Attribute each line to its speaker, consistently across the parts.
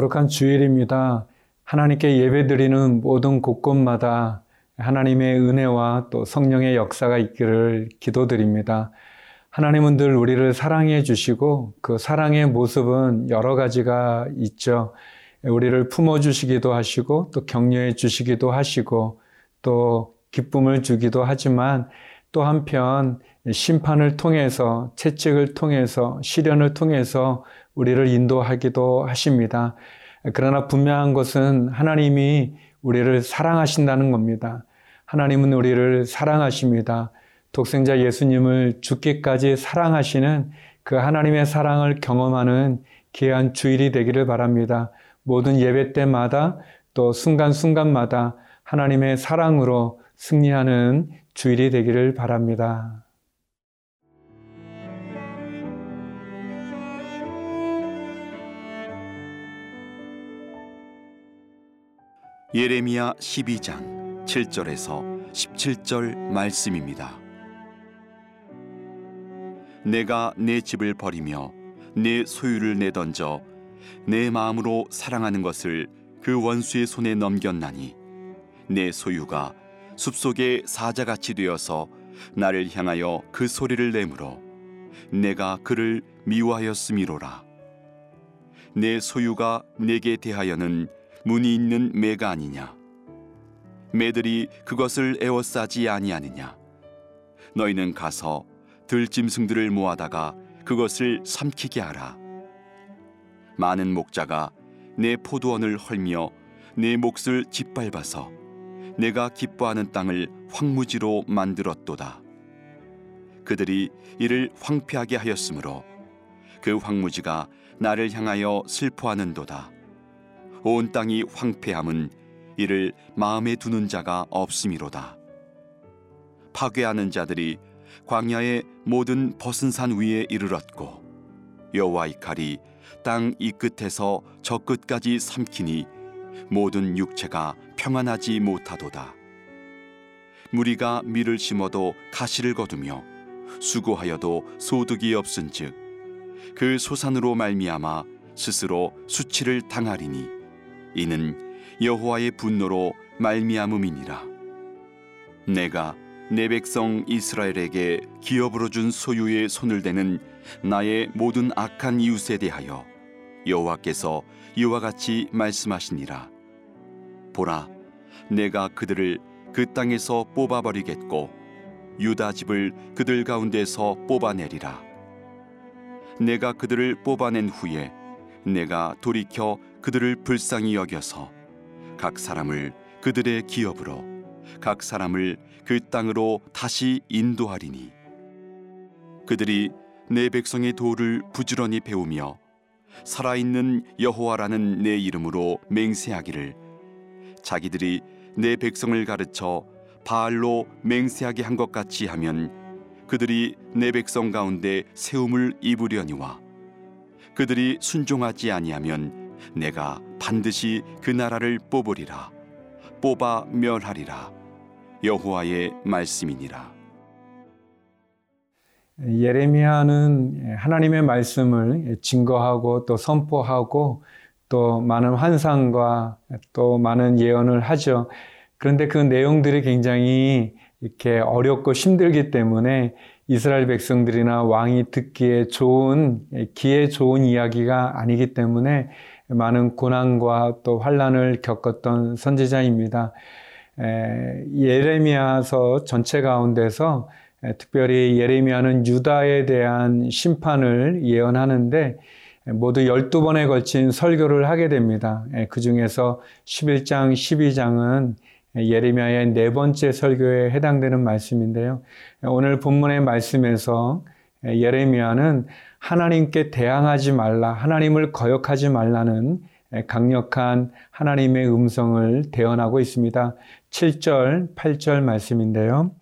Speaker 1: 거룩한 주일입니다. 하나님께 예배드리는 모든 곳곳마다 하나님의 은혜와 또 성령의 역사가 있기를 기도드립니다. 하나님은 늘 우리를 사랑해 주시고 그 사랑의 모습은 여러 가지가 있죠. 우리를 품어 주시기도 하시고 또 격려해 주시기도 하시고 또 기쁨을 주기도 하지만 또 한편 심판을 통해서 채찍을 통해서 시련을 통해서 우리를 인도하기도 하십니다. 그러나 분명한 것은 하나님이 우리를 사랑하신다는 겁니다. 하나님은 우리를 사랑하십니다. 독생자 예수님을 죽기까지 사랑하시는 그 하나님의 사랑을 경험하는 귀한 주일이 되기를 바랍니다. 모든 예배 때마다 또 순간순간마다 하나님의 사랑으로 승리하는 주일이 되기를 바랍니다.
Speaker 2: 예레미야 12장 7절에서 17절 말씀입니다. 내가 내 집을 버리며 내 소유를 내던져 내 마음으로 사랑하는 것을 그 원수의 손에 넘겼나니 내 소유가 숲속의 사자같이 되어서 나를 향하여 그 소리를 내므로 내가 그를 미워하였음이로라 내 소유가 내게 대하여는 문이 있는 매가 아니냐? 매들이 그것을 에워싸지 아니하느냐? 너희는 가서 들짐승들을 모아다가 그것을 삼키게 하라. 많은 목자가 내 포도원을 헐며 내 몫을 짓밟아서 내가 기뻐하는 땅을 황무지로 만들었도다. 그들이 이를 황폐하게 하였으므로 그 황무지가 나를 향하여 슬퍼하는도다 온 땅이 황폐함은 이를 마음에 두는 자가 없음이로다. 파괴하는 자들이 광야의 모든 벗은 산 위에 이르렀고 여호와의 칼이 땅 이 끝에서 저 끝까지 삼키니 모든 육체가 평안하지 못하도다. 무리가 밀을 심어도 가시를 거두며 수고하여도 소득이 없은즉 그 소산으로 말미암아 스스로 수치를 당하리니 이는 여호와의 분노로 말미암음이니라. 내가 내 백성 이스라엘에게 기업으로 준 소유의 손을 대는 나의 모든 악한 이웃에 대하여 여호와께서 이와 같이 말씀하시니라. 보라, 내가 그들을 그 땅에서 뽑아버리겠고 유다 집을 그들 가운데서 뽑아내리라. 내가 그들을 뽑아낸 후에 내가 돌이켜 그들을 불쌍히 여겨서 각 사람을 그들의 기업으로 각 사람을 그 땅으로 다시 인도하리니. 그들이 내 백성의 도를 부지런히 배우며 살아있는 여호와라는 내 이름으로 맹세하기를 자기들이 내 백성을 가르쳐 바알로 맹세하게 한 것 같이 하면 그들이 내 백성 가운데 세움을 입으려니와 그들이 순종하지 아니하면 내가 반드시 그 나라를 뽑으리라. 뽑아 멸하리라. 여호와의 말씀이니라.
Speaker 1: 예레미야는 하나님의 말씀을 증거하고 또 선포하고 또 많은 환상과 또 많은 예언을 하죠. 그런데 그 내용들이 굉장히 이렇게 어렵고 힘들기 때문에 이스라엘 백성들이나 왕이 듣기에 좋은 기에 좋은 이야기가 아니기 때문에 많은 고난과 또 환란을 겪었던 선지자입니다. 예레미야서 전체 가운데서 특별히 예레미야는 유다에 대한 심판을 예언하는데 모두 12번에 걸친 설교를 하게 됩니다. 그 중에서 11장, 12장은 예레미야의 네 번째 설교에 해당되는 말씀인데요. 오늘 본문의 말씀에서 예레미야는 하나님께 대항하지 말라, 하나님을 거역하지 말라는 강력한 하나님의 음성을 대언하고 있습니다. 7절, 8절 말씀인데요.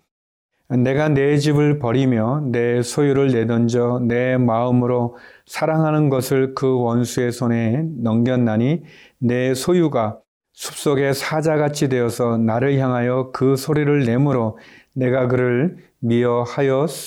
Speaker 1: 내가 내 집을 버리며 내 소유를 내던져 내 마음으로 사랑하는 것을 그 원수의 손에 넘겼나니 내 소유가 숲속의 사자같이 되어서 나를 향하여 그 소리를 내므로 내가 그를 미워하였음이로다.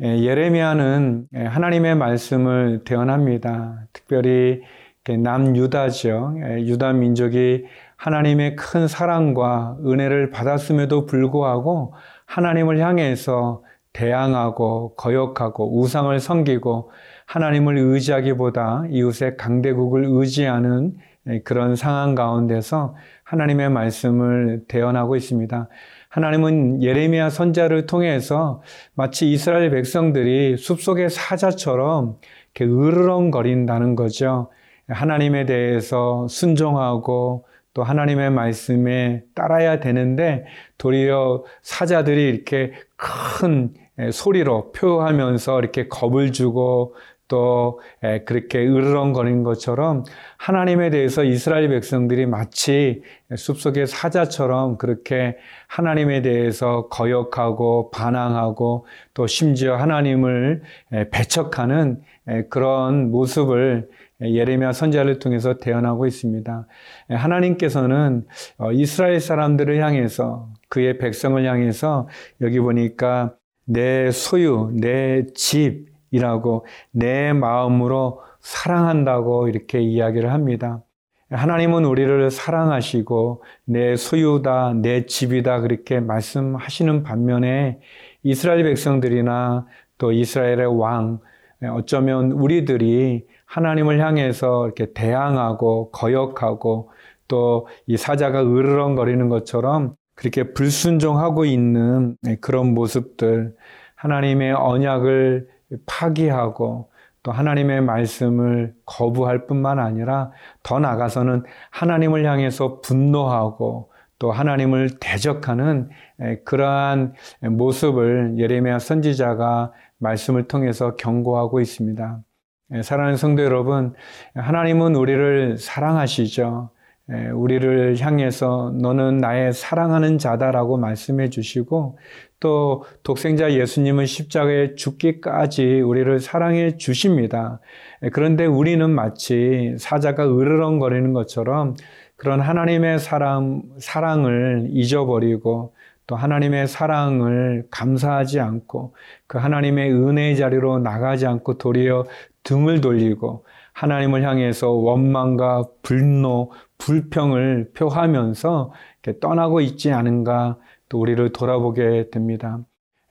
Speaker 1: 예레미야는 하나님의 말씀을 대언합니다. 특별히 남유다죠. 유다 민족이 하나님의 큰 사랑과 은혜를 받았음에도 불구하고 하나님을 향해서 대항하고 거역하고 우상을 섬기고 하나님을 의지하기보다 이웃의 강대국을 의지하는 그런 상황 가운데서 하나님의 말씀을 대언하고 있습니다. 하나님은 예레미야 선자를 통해서 마치 이스라엘 백성들이 숲속의 사자처럼 이렇게 으르렁거린다는 거죠. 하나님에 대해서 순종하고 또 하나님의 말씀에 따라야 되는데 도리어 사자들이 이렇게 큰 소리로 표하면서 이렇게 겁을 주고 또 그렇게 으르렁거리는 것처럼 하나님에 대해서 이스라엘 백성들이 마치 숲속의 사자처럼 그렇게 하나님에 대해서 거역하고 반항하고 또 심지어 하나님을 배척하는 그런 모습을 예레미야 선자를 통해서 대언하고 있습니다. 하나님께서는 어, 이스라엘 사람들을 향해서 그의 백성을 향해서 여기 보니까 내 소유, 내 집 이라고 내 마음으로 사랑한다고 이렇게 이야기를 합니다. 하나님은 우리를 사랑하시고 내 소유다, 내 집이다 그렇게 말씀하시는 반면에 이스라엘 백성들이나 또 이스라엘의 왕, 어쩌면 우리들이 하나님을 향해서 이렇게 대항하고 거역하고 또 이 사자가 으르렁거리는 것처럼 그렇게 불순종하고 있는 그런 모습들, 하나님의 언약을 파기하고 또 하나님의 말씀을 거부할 뿐만 아니라 더 나가서는 하나님을 향해서 분노하고 또 하나님을 대적하는 그러한 모습을 예레미야 선지자가 말씀을 통해서 경고하고 있습니다. 사랑하는 성도 여러분, 하나님은 우리를 사랑하시죠. 우리를 향해서 너는 나의 사랑하는 자다라고 말씀해 주시고 또 독생자 예수님은 십자가에 죽기까지 우리를 사랑해 주십니다. 그런데 우리는 마치 사자가 으르렁거리는 것처럼 그런 하나님의 사랑, 사랑을 잊어버리고 또 하나님의 사랑을 감사하지 않고 그 하나님의 은혜의 자리로 나가지 않고 도리어 등을 돌리고 하나님을 향해서 원망과 분노, 불평을 표하면서 떠나고 있지 않은가 또 우리를 돌아보게 됩니다.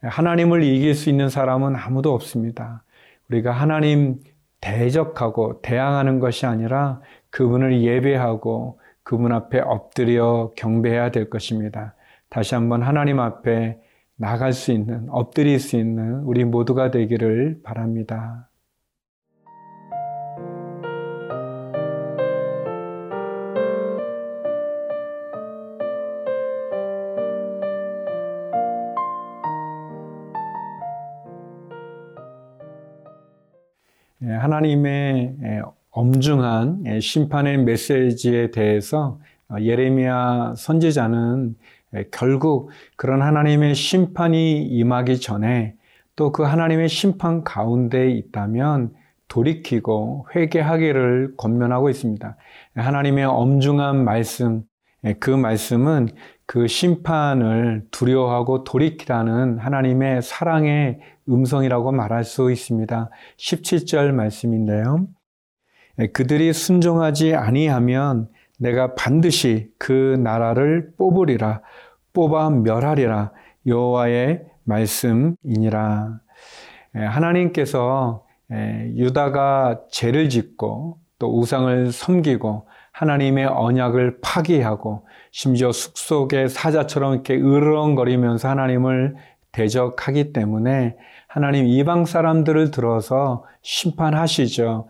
Speaker 1: 하나님을 이길 수 있는 사람은 아무도 없습니다. 우리가 하나님 대적하고 대항하는 것이 아니라 그분을 예배하고 그분 앞에 엎드려 경배해야 될 것입니다. 다시 한번 하나님 앞에 나갈 수 있는, 엎드릴 수 있는 우리 모두가 되기를 바랍니다. 하나님의 예, 엄중한 예, 심판의 메시지에 대해서 어, 예레미야 선지자는 결국 그런 하나님의 심판이 임하기 전에 또 그 하나님의 심판 가운데 있다면 돌이키고 회개하기를 권면하고 있습니다. 하나님의 엄중한 말씀, 그 말씀은 그 심판을 두려워하고 돌이키라는 하나님의 사랑의 음성이라고 말할 수 있습니다. 17절 말씀인데요. 그들이 순종하지 아니하면 내가 반드시 그 나라를 뽑으리라 뽑아 멸하리라 여호와의 말씀이니라. 하나님께서 유다가 죄를 짓고 또 우상을 섬기고 하나님의 언약을 파기하고 심지어 숲속의 사자처럼 이렇게 으르렁거리면서 하나님을 대적하기 때문에 하나님 이방 사람들을 들어서 심판하시죠.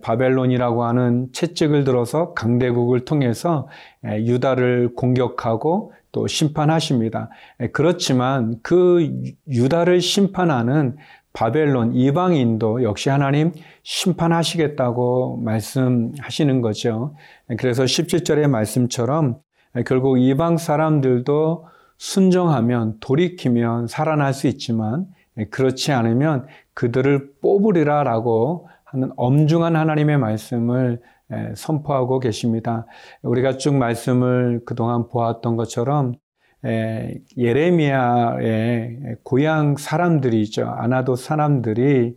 Speaker 1: 바벨론이라고 하는 채찍을 들어서 강대국을 통해서 유다를 공격하고 또 심판하십니다. 그렇지만 그 유다를 심판하는 바벨론 이방인도 역시 하나님 심판하시겠다고 말씀하시는 거죠. 그래서 17절의 말씀처럼 결국 이방 사람들도 순종하면 돌이키면 살아날 수 있지만 그렇지 않으면 그들을 뽑으리라 라고 하는 엄중한 하나님의 말씀을 선포하고 계십니다. 우리가 쭉 말씀을 그동안 보았던 것처럼 예레미야의 고향 사람들이죠. 아나도 사람들이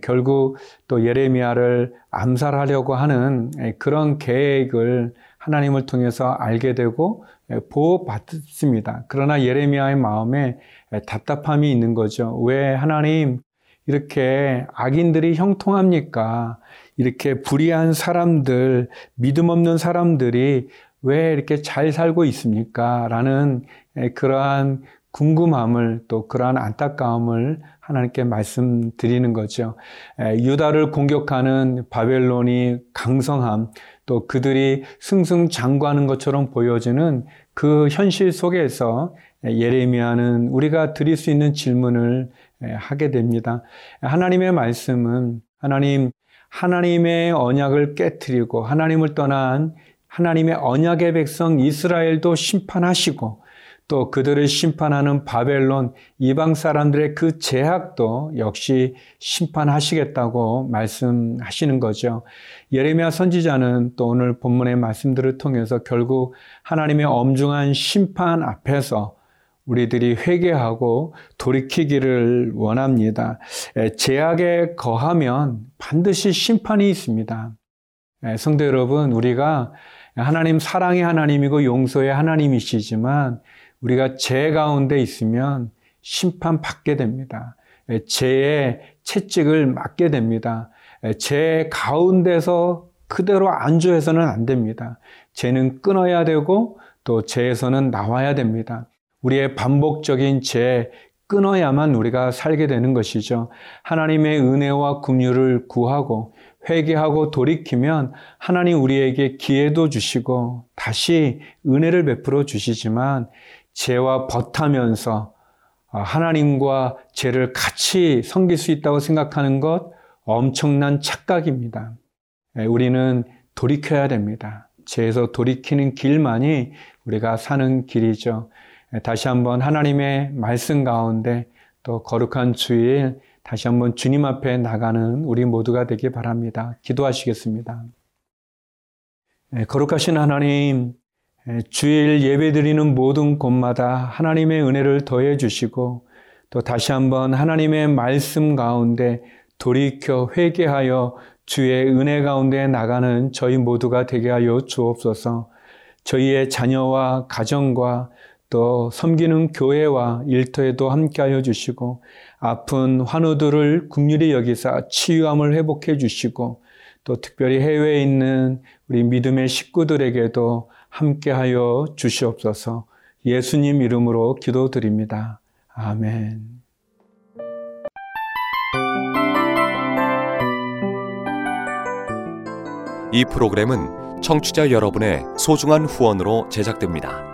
Speaker 1: 결국 또 예레미야를 암살하려고 하는 그런 계획을 하나님을 통해서 알게 되고 보호받습니다. 그러나 예레미야의 마음에 답답함이 있는 거죠. 왜 하나님 이렇게 악인들이 형통합니까? 이렇게 불의한 사람들, 믿음 없는 사람들이 왜 이렇게 잘 살고 있습니까? 라는 그러한 궁금함을 또 그러한 안타까움을 하나님께 말씀드리는 거죠. 유다를 공격하는 바벨론이 강성함, 또 그들이 승승장구하는 것처럼 보여지는 그 현실 속에서 예레미야는 우리가 드릴 수 있는 질문을 하게 됩니다. 하나님의 말씀은 하나님 하나님의 언약을 깨뜨리고 하나님을 떠난 하나님의 언약의 백성 이스라엘도 심판하시고 또 그들을 심판하는 바벨론 이방 사람들의 그 제약도 역시 심판하시겠다고 말씀하시는 거죠. 예레미야 선지자는 또 오늘 본문의 말씀들을 통해서 결국 하나님의 엄중한 심판 앞에서 우리들이 회개하고 돌이키기를 원합니다. 제약에 거하면 반드시 심판이 있습니다. 성도 여러분, 우리가 하나님 사랑의 하나님이고 용서의 하나님이시지만 우리가 죄 가운데 있으면 심판받게 됩니다. 죄의 채찍을 맞게 됩니다. 죄 가운데서 그대로 안주해서는 안 됩니다. 죄는 끊어야 되고 또 죄에서는 나와야 됩니다. 우리의 반복적인 죄 끊어야만 우리가 살게 되는 것이죠. 하나님의 은혜와 긍휼을 구하고 회개하고 돌이키면 하나님 우리에게 기회도 주시고 다시 은혜를 베풀어 주시지만 죄와 버타면서 하나님과 죄를 같이 섬길 수 있다고 생각하는 것 엄청난 착각입니다. 우리는 돌이켜야 됩니다. 죄에서 돌이키는 길만이 우리가 사는 길이죠. 다시 한번 하나님의 말씀 가운데 또 거룩한 주일 다시 한번 주님 앞에 나가는 우리 모두가 되기 바랍니다. 기도하시겠습니다. 네, 거룩하신 하나님, 주일 예배 드리는 모든 곳마다 하나님의 은혜를 더해 주시고 또 다시 한번 하나님의 말씀 가운데 돌이켜 회개하여 주의 은혜 가운데 나가는 저희 모두가 되게 하여 주옵소서. 저희의 자녀와 가정과 또 섬기는 교회와 일터에도 함께하여 주시고 아픈 환우들을 국률이 여기사 치유함을 회복해 주시고 또 특별히 해외에 있는 우리 믿음의 식구들에게도 함께하여 주시옵소서 예수님 이름으로 기도드립니다. 아멘.
Speaker 3: 이 프로그램은 청취자 여러분의 소중한 후원으로 제작됩니다.